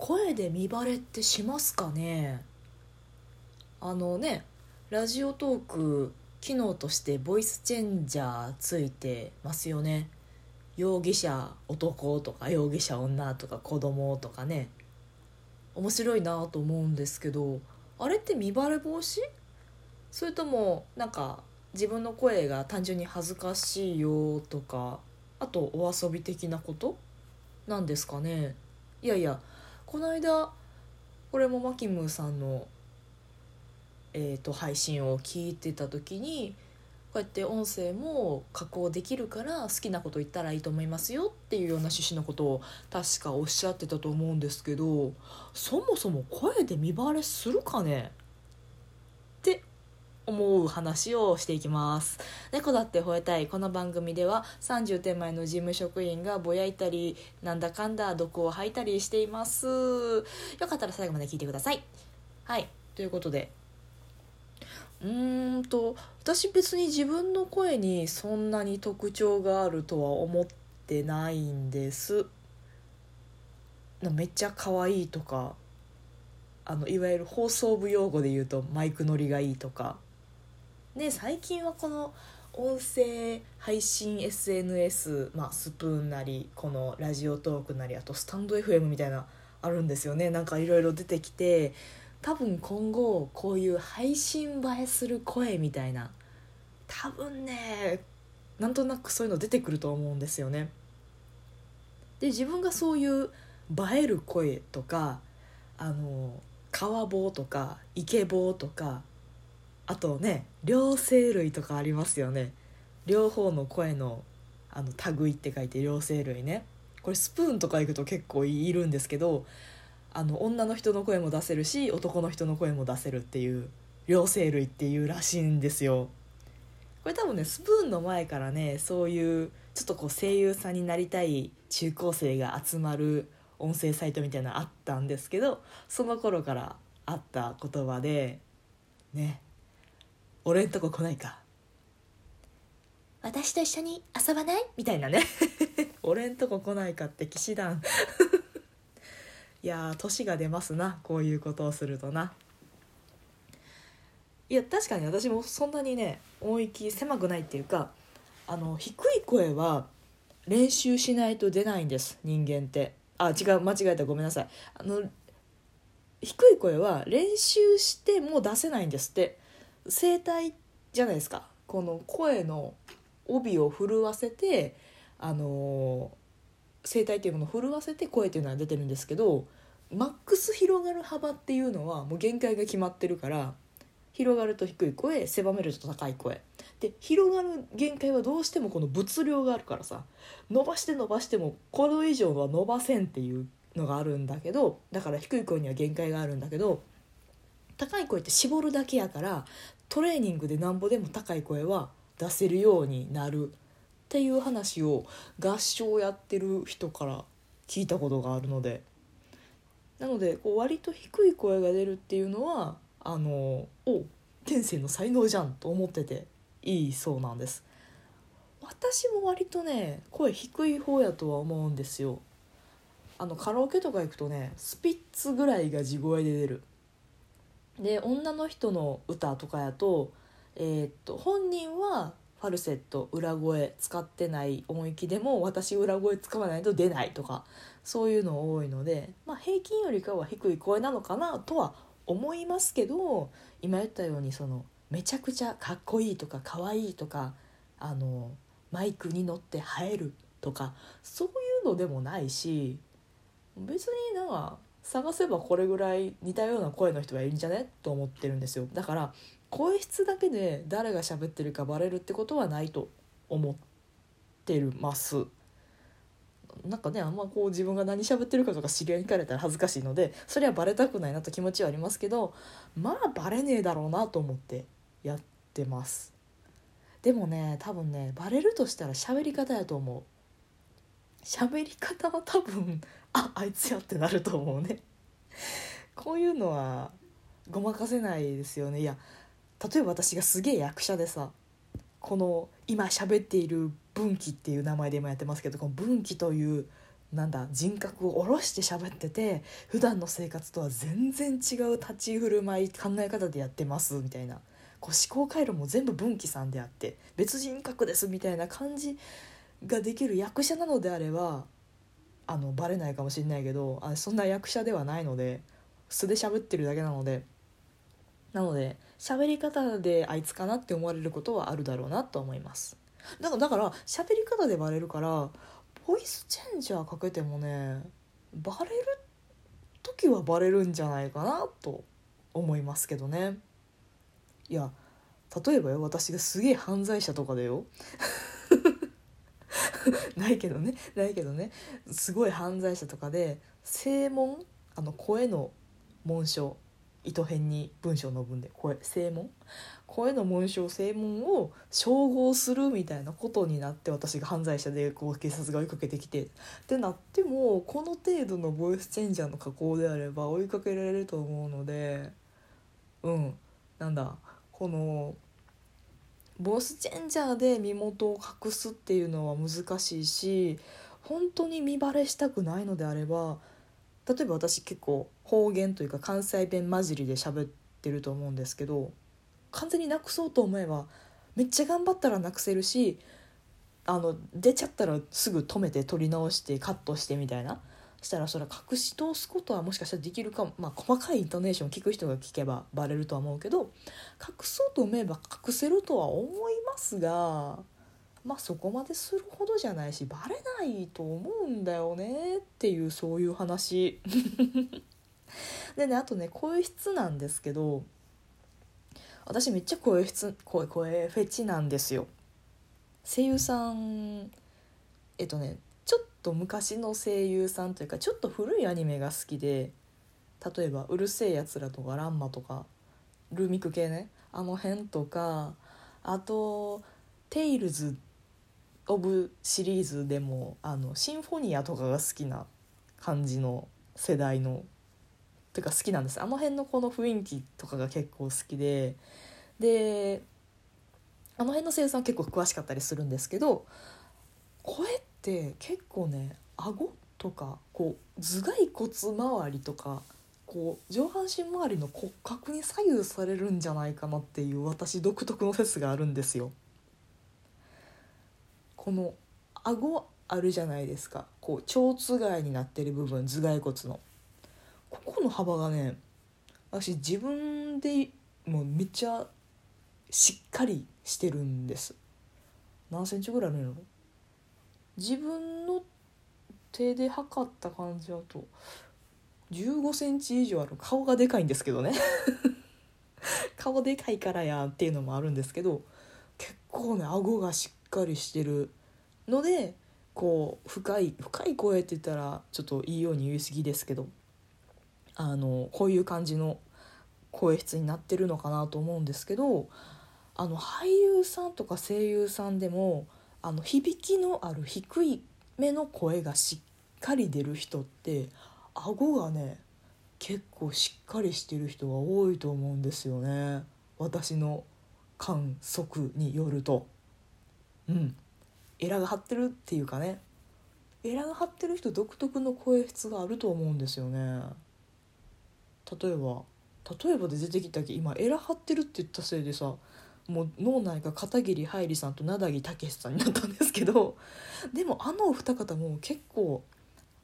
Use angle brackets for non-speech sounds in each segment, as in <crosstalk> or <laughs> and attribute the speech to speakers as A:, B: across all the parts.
A: 声で見バレってしますかね？あのねラジオトーク機能としてボイスチェンジャーついてますよね。容疑者男とか容疑者女とか子供とかね。面白いなと思うんですけどあれって見バレ防止？それともなんか自分の声が単純に恥ずかしいよとかあとお遊び的なこと？なんですかね。いやいやこの間これもマキムーさんの、えーと、配信を聞いてた時にこうやって音声も加工できるから好きなこと言ったらいいと思いますよっていうような趣旨のことを確かおっしゃってたと思うんですけどそもそも声で見バレするかね？思う話をしていきます。猫だって吠えたい。この番組では30点前の事務職員がぼやいたりなんだかんだ毒を吐いたりしています。よかったら最後まで聞いてください。はい。ということで。うーんと私別に自分の声にそんなに特徴があるとは思ってないんです。めっちゃ可愛いとかあのいわゆる放送部用語で言うとマイク乗りがいいとか。で最近はこの音声配信 SNS、まあ、スプーンなりこのラジオトークなりあとスタンド FM みたいなあるんですよねなんかいろいろ出てきて多分今後こういう配信映えする声みたいな多分ねなんとなくそういうの出てくると思うんですよね。で自分がそういう映える声とかあの川棒とかイケボとかあとね両生類とかありますよね。両方の声のあの類って書いて両生類ね。これスプーンとか行くと結構いるんですけどあの女の人の声も出せるし男の人の声も出せるっていう両生類っていうらしいんですよ。これ多分ねスプーンの前からねそういうちょっとこう声優さんになりたい中高生が集まる音声サイトみたいなのあったんですけどその頃からあった言葉でね。俺んとこ来ないか。私と一緒に遊ばない？みたいなね。<laughs> 俺んとこ来ないかって騎士団。<laughs> いや年が出ますな。こういうことをするとな。いや確かに私もそんなにね音域狭くないっていうかあの低い声は練習しないと出ないんです人間って。あ違う間違えた。ごめんなさい。あの低い声は練習しても出せないんですって声帯じゃないですか。この声の帯を震わせてあの声帯っていうものを震わせて声っていうのは出てるんですけどマックス広がる幅っていうのはもう限界が決まってるから広がると低い声狭めると高い声。で広がる限界はどうしてもこの物量があるからさ伸ばして伸ばしてもこれ以上は伸ばせんっていうのがあるんだけどだから低い声には限界があるんだけど高い声って絞るだけやからトレーニングでなんぼでも高い声は出せるようになるっていう話を合唱やってる人から聞いたことがあるので。なのでこう割と低い声が出るっていうのはあのお天性の才能じゃんと思ってていいそうなんです。私も割とね声低い方やとは思うんですよ。あのカラオケとか行くとねスピッツぐらいが地声で出る。で女の人の歌とかやと,、えー、っと本人はファルセット裏声使ってない音域でも私裏声使わないと出ないとかそういうの多いので、まあ、平均よりかは低い声なのかなとは思いますけど今言ったようにそのめちゃくちゃかっこいいとかかわいいとかあのマイクに乗って映えるとかそういうのでもないし別になんか探せばこれぐらい似たような声の人がいるんじゃね？と思ってるんですよ。だから声質だけで誰が喋ってるかバレるってことはないと思ってるます。なんかねあんまこう自分が何喋ってるかとか知り合いに聞かれたら恥ずかしいのでそれはバレたくないなと気持ちはありますけどまあバレねえだろうなと思ってやってます。でもね多分ねバレるとしたら喋り方やと思う。喋り方は多分ああいつやってなると思うね。こういうのはごまかせないですよね。いや例えば私がすげえ役者でさこの今喋っている文岐っていう名前で今やってますけどこの文岐というなんだ人格を下ろして喋ってて普段の生活とは全然違う立ち居振る舞い考え方でやってますみたいなこう思考回路も全部分岐さんであって別人格ですみたいな感じができる役者なのであればあのバレないかもしれないけどあそんな役者ではないので素で喋ってるだけなのでなので喋り方であいつかなって思われることはあるだろうなと思います。だからだから喋り方でバレるからボイスチェンジャーかけてもねバレる時はバレるんじゃないかなと思いますけどね。いや例えばよ私がすげえ犯罪者とかだよ。<laughs> ないけどね。ないけどね。すごい犯罪者とかで正門あの声の紋章糸辺に文章を述ぶんで声正門？声の紋章正門を照合するみたいなことになって私が犯罪者でこう警察が追いかけてきてってなってもこの程度のボイスチェンジャーの加工であれば追いかけられると思うのでうん。なんだこのボスチェンジャーで身元を隠すっていうのは難しいし本当に見バレしたくないのであれば例えば私結構方言というか関西弁混じりで喋ってると思うんですけど完全になくそうと思えばめっちゃ頑張ったらなくせるしあの出ちゃったらすぐ止めて撮り直してカットしてみたいな。したらそれ隠し通すことはもしかしたらできるかも。まあ細かいイントネーションを聞く人が聞けばバレるとは思うけど隠そうと思えば隠せるとは思いますがまあそこまでするほどじゃないしバレないと思うんだよねっていうそういう話。でねあとね声質なんですけど私めっちゃ声質声声フェチなんですよ。声優さんえっとねと昔の声優さんというかちょっと古いアニメが好きで例えば「うるせえやつら」とか「ランマ」とかルーミク系ね。あの辺とかあと「テイルズ」オブシリーズでもあのシンフォニアとかが好きな感じの世代のてか好きなんです。あの辺のこの雰囲気とかが結構好きでであの辺の声優さん結構詳しかったりするんですけど声って結構ね顎とかこう頭蓋骨周りとかこう上半身周りの骨格に左右されるんじゃないかなっていう私独特の説があるんですよ。この顎あるじゃないですか。こう蝶つがいになってる部分頭蓋骨の。ここの幅がね私自分でもうめっちゃしっかりしてるんです。何センチぐらいあるの自分の手で測った感じだと15センチ以上ある。顔がでかいんですけどね。<laughs> 顔でかいからやっていうのもあるんですけど結構ね顎がしっかりしてるのでこう深い深い声って言ったらちょっといいように言い過ぎですけどあのこういう感じの声質になってるのかなと思うんですけどあの俳優さんとか声優さんでもあの響きのある低いめの声がしっかり出る人って顎がね結構しっかりしてる人が多いと思うんですよね。私の観測によると。うん。エラが張ってるっていうかね。エラが張ってる人独特の声質があると思うんですよね。例えば例えばで出てきたけ？今エラ張ってるって言ったせいでさもう脳内が片桐はいりさんと名木武さんになったんですけどでもあのお二方も結構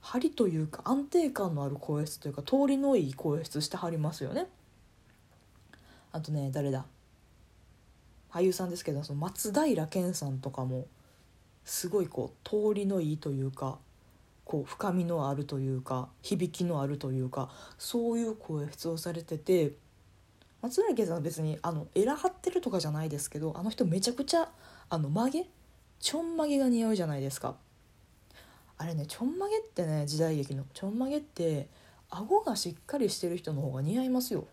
A: 張りというか安定感のある声質というか通りのいい声質してはりますよね。あとね誰だ？俳優さんですけどその松平健さんとかもすごいこう通りのいいというかこう深みのあるというか響きのあるというかそういう声質をされてて松平健さんは別にあのエラ張ってるとかじゃないですけどあの人めちゃくちゃあの曲げちょんまげが似合うじゃないですか。あれねちょんまげってね時代劇のちょんまげって顎がしっかりしてる人の方が似合いますよ。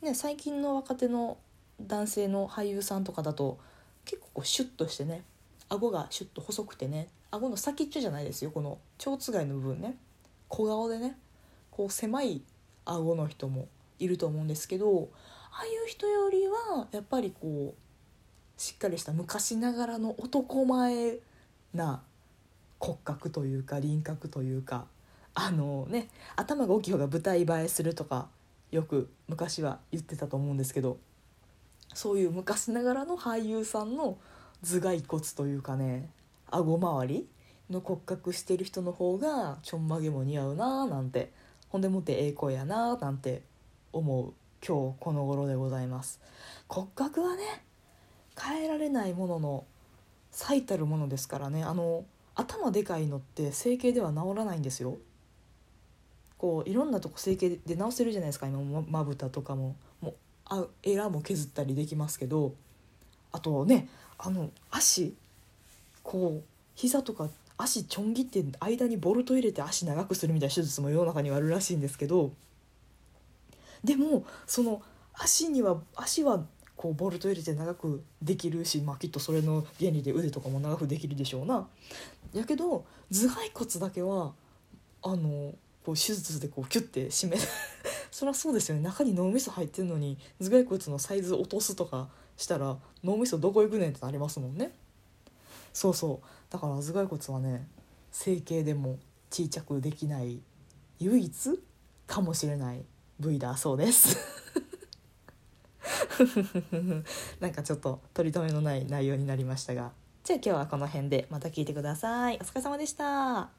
A: ね最近の若手の男性の俳優さんとかだと結構こうシュッとしてね顎がシュッと細くてね顎の先っちょじゃないですよこの蝶つがいの部分ね。小顔でねこう狭い顎の人も。いると思うんですけどああいう人よりはやっぱりこうしっかりした昔ながらの男前な骨格というか輪郭というかあのね頭が大きい方が舞台映えするとかよく昔は言ってたと思うんですけどそういう昔ながらの俳優さんの頭蓋骨というかね顎周りの骨格してる人の方がちょんまげも似合うなーなんてほんでもってええ声やなーなんて思う今日この頃でございます。骨格はね変えられないものの最たるものですからね。あの頭でかいのって整形では治らないんですよ。こういろんなとこ整形で治せるじゃないですか。今まぶたとかも。もうあエラも削ったりできますけど。あとねあの足。こう膝とか足ちょん切って間にボルト入れて足長くするみたいな手術も世の中にはあるらしいんですけど。でもその足には足はこうボルト入れて長くできるし、まあ、きっとそれの原理で腕とかも長くできるでしょうな。やけど頭蓋骨だけはあのこう手術でこうキュッて締め <laughs> そりゃそうですよね中に脳みそ入ってるのに頭蓋骨のサイズ落とすとかしたら脳みそどこ行くねんってなりますもんね。そうそうだから頭蓋骨はね整形でも小さくできない唯一かもしれない V だそうです。<laughs> なんかちょっと取り留めのない内容になりましたが。じゃあ今日はこの辺でまた聞いてください。お疲れ様でした。